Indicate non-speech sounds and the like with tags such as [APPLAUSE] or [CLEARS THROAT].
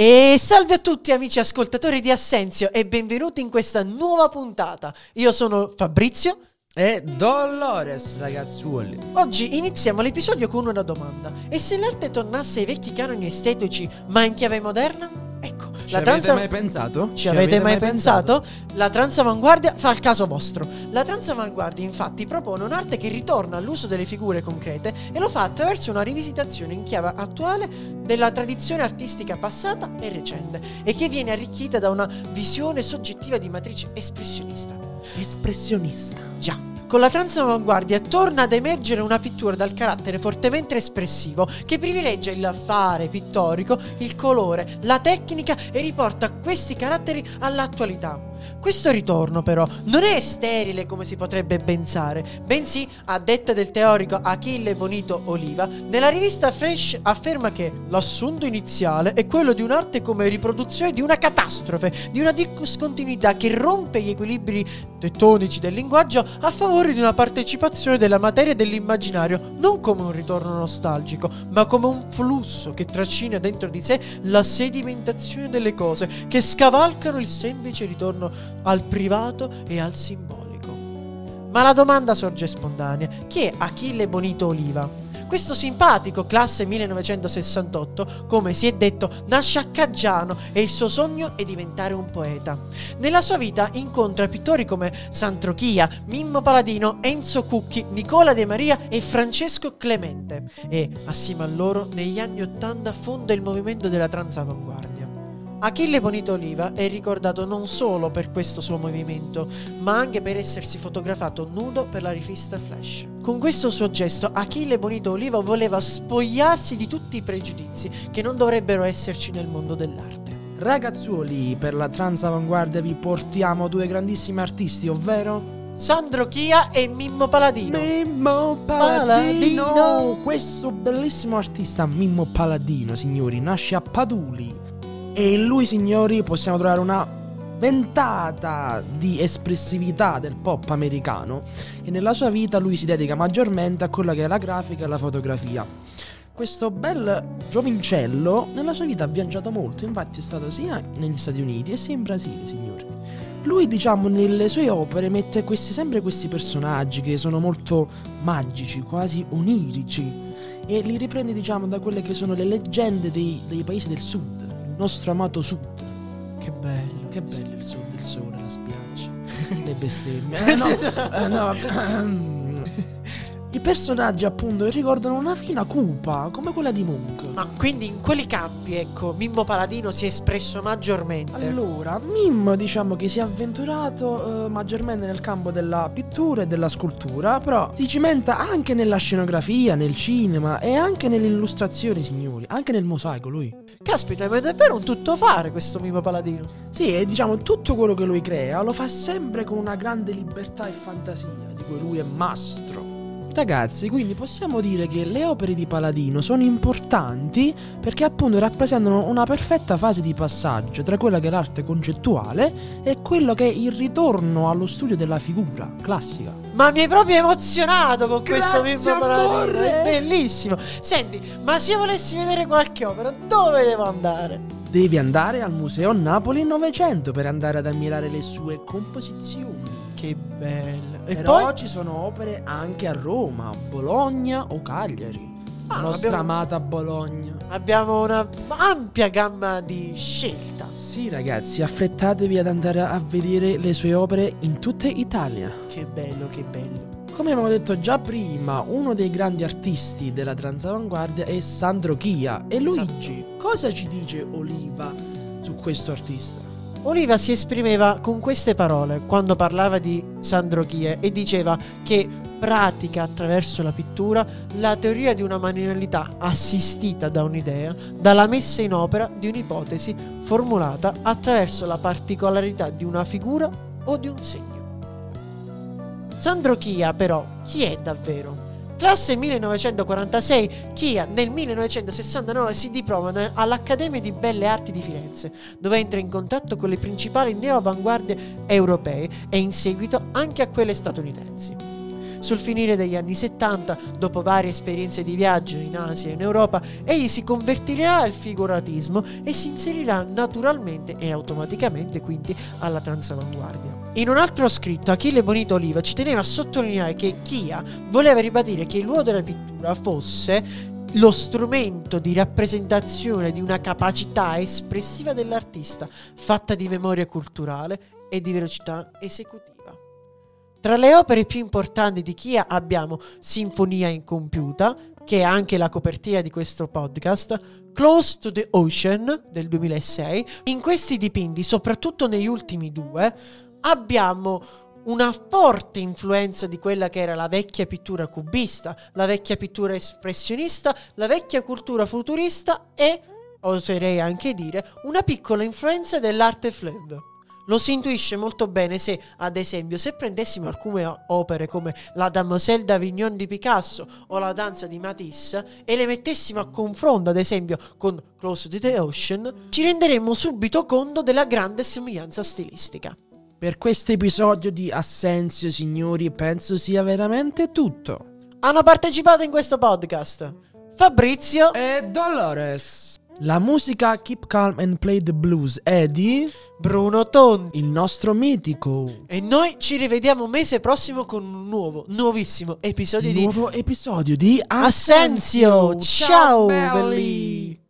E salve a tutti amici ascoltatori di Assenzio e benvenuti in questa nuova puntata. Io sono Fabrizio. E Dolores, ragazzuoli. Oggi iniziamo l'episodio con una domanda. E se l'arte tornasse ai vecchi canoni estetici, ma in chiave moderna? Ci la avete mai pensato? Ci avete mai pensato? La transavanguardia fa il caso vostro. La transavanguardia infatti propone un'arte che ritorna all'uso delle figure concrete e lo fa attraverso una rivisitazione in chiave attuale della tradizione artistica passata e recente e che viene arricchita da una visione soggettiva di matrice espressionista. Espressionista. Già. Con la transavanguardia torna ad emergere una pittura dal carattere fortemente espressivo che privilegia il fare pittorico, il colore, la tecnica e riporta questi caratteri all'attualità. Questo ritorno però non è sterile come si potrebbe pensare, bensì, a detta del teorico Achille Bonito Oliva, nella rivista Fresh afferma che l'assunto iniziale è quello di un'arte come riproduzione di una catastrofe, di una discontinuità che rompe gli equilibri tettonici del linguaggio a favore di una partecipazione della materia dell'immaginario, non come un ritorno nostalgico, ma come un flusso che trascina dentro di sé la sedimentazione delle cose, che scavalcano il semplice ritorno al privato e al simbolico. Ma la domanda sorge spontanea: chi è Achille Bonito Oliva? Questo simpatico classe 1968, come si è detto, nasce a Caggiano e il suo sogno è diventare un poeta. Nella sua vita incontra pittori come Santrochia, Mimmo Paladino, Enzo Cucchi, Nicola De Maria e Francesco Clemente e, assieme a loro, negli anni Ottanta fonda il movimento della transavanguardia. Achille Bonito Oliva è ricordato non solo per questo suo movimento, ma anche per essersi fotografato nudo per la rivista Flash. Con questo suo gesto, Achille Bonito Oliva voleva spogliarsi di tutti i pregiudizi che non dovrebbero esserci nel mondo dell'arte. Ragazzuoli, per la transavanguardia vi portiamo due grandissimi artisti, ovvero Sandro Chia e Mimmo Paladino. Mimmo Paladino. Paladino. Questo bellissimo artista Mimmo Paladino, signori, nasce a Paduli e in lui, signori, possiamo trovare una ventata di espressività del pop americano e nella sua vita lui si dedica maggiormente a quella che è la grafica e la fotografia. Questo bel giovincello nella sua vita ha viaggiato molto, infatti è stato sia negli Stati Uniti e sia in Brasile, signori. Lui, diciamo, nelle sue opere mette questi, sempre questi personaggi che sono molto magici, quasi onirici, e li riprende, diciamo, da quelle che sono le leggende dei, dei paesi del sud, nostro amato sud. Che bello. Che bello il sud, il sole, la spiaggia, [LAUGHS] le bestemmie. Eh, no, [LAUGHS] eh, no. [CLEARS THROAT] I personaggi, appunto, ricordano una fina cupa, come quella di Monk. Ma quindi in quali campi, ecco, Mimmo Paladino si è espresso maggiormente? Allora, Mim diciamo che si è avventurato eh, maggiormente nel campo della pittura e della scultura, però si cimenta anche nella scenografia, nel cinema e anche nelle illustrazioni, signori, anche nel mosaico lui. Caspita, ma è davvero un tuttofare questo Mimmo Paladino. Sì, e diciamo tutto quello che lui crea lo fa sempre con una grande libertà e fantasia, di cui lui è mastro. Ragazzi, quindi possiamo dire che le opere di Paladino sono importanti perché appunto rappresentano una perfetta fase di passaggio tra quella che è l'arte concettuale e quello che è il ritorno allo studio della figura classica. Ma mi hai proprio emozionato con questo Grazie, Mimmo Paladino. amore. È bellissimo. Senti, ma se volessi vedere qualche opera, dove devo andare? Devi andare al Museo Napoli 900 per andare ad ammirare le sue composizioni. Che bello. E Però poi ci sono opere anche a Roma, Bologna o Cagliari. La Ah, nostra abbiamo- amata Bologna. abbiamo una ampia gamma di scelta. Sì ragazzi, affrettatevi ad andare a vedere le sue opere in tutta Italia. Che bello, che bello. Come abbiamo detto già prima, uno dei grandi artisti della transavanguardia è Sandro Chia. E Luigi, cosa ci dice Oliva su questo artista? Oliva si esprimeva con queste parole quando parlava di Sandro Chie e diceva che pratica attraverso la pittura la teoria di una manualità assistita da un'idea, dalla messa in opera di un'ipotesi formulata attraverso la particolarità di una figura o di un segno. Sandro Chia però chi è davvero? Classe 1946, Chia nel 1969 si diploma all'Accademia di Belle Arti di Firenze, dove entra in contatto con le principali neoavanguardie europee e in seguito anche a quelle statunitensi. Sul finire degli anni 70, dopo varie esperienze di viaggio in Asia e in Europa, egli si convertirà al figuratismo e si inserirà naturalmente e automaticamente quindi alla transavanguardia. In un altro scritto, Achille Bonito Oliva ci teneva a sottolineare che Chia voleva ribadire che il ruolo della pittura fosse lo strumento di rappresentazione di una capacità espressiva dell'artista, fatta di memoria culturale e di velocità esecutiva. Tra le opere più importanti di Chia abbiamo Sinfonia incompiuta, che è anche la copertina di questo podcast, Close to the Ocean del 2006. In questi dipinti, soprattutto negli ultimi due, abbiamo una forte influenza di quella che era la vecchia pittura cubista, la vecchia pittura espressionista, la vecchia cultura futurista e, oserei anche dire, una piccola influenza dell'arte fleuve. Lo si intuisce molto bene se, ad esempio, se prendessimo alcune opere come la Damoiselle d'Avignon di Picasso o la danza di Matisse e le mettessimo a confronto, ad esempio, con Close to the Ocean, ci renderemmo subito conto della grande somiglianza stilistica. Per questo episodio di Assenzio, signori, penso sia veramente tutto. Hanno partecipato in questo podcast Fabrizio e Dolores. La musica Keep Calm and Play the Blues è di Bruno Tondi, il nostro mitico. E noi ci rivediamo mese prossimo con un nuovo, nuovissimo episodio Nuovo di Nuovo episodio di Assenzio. Assenzio. Ciao, belli. belli.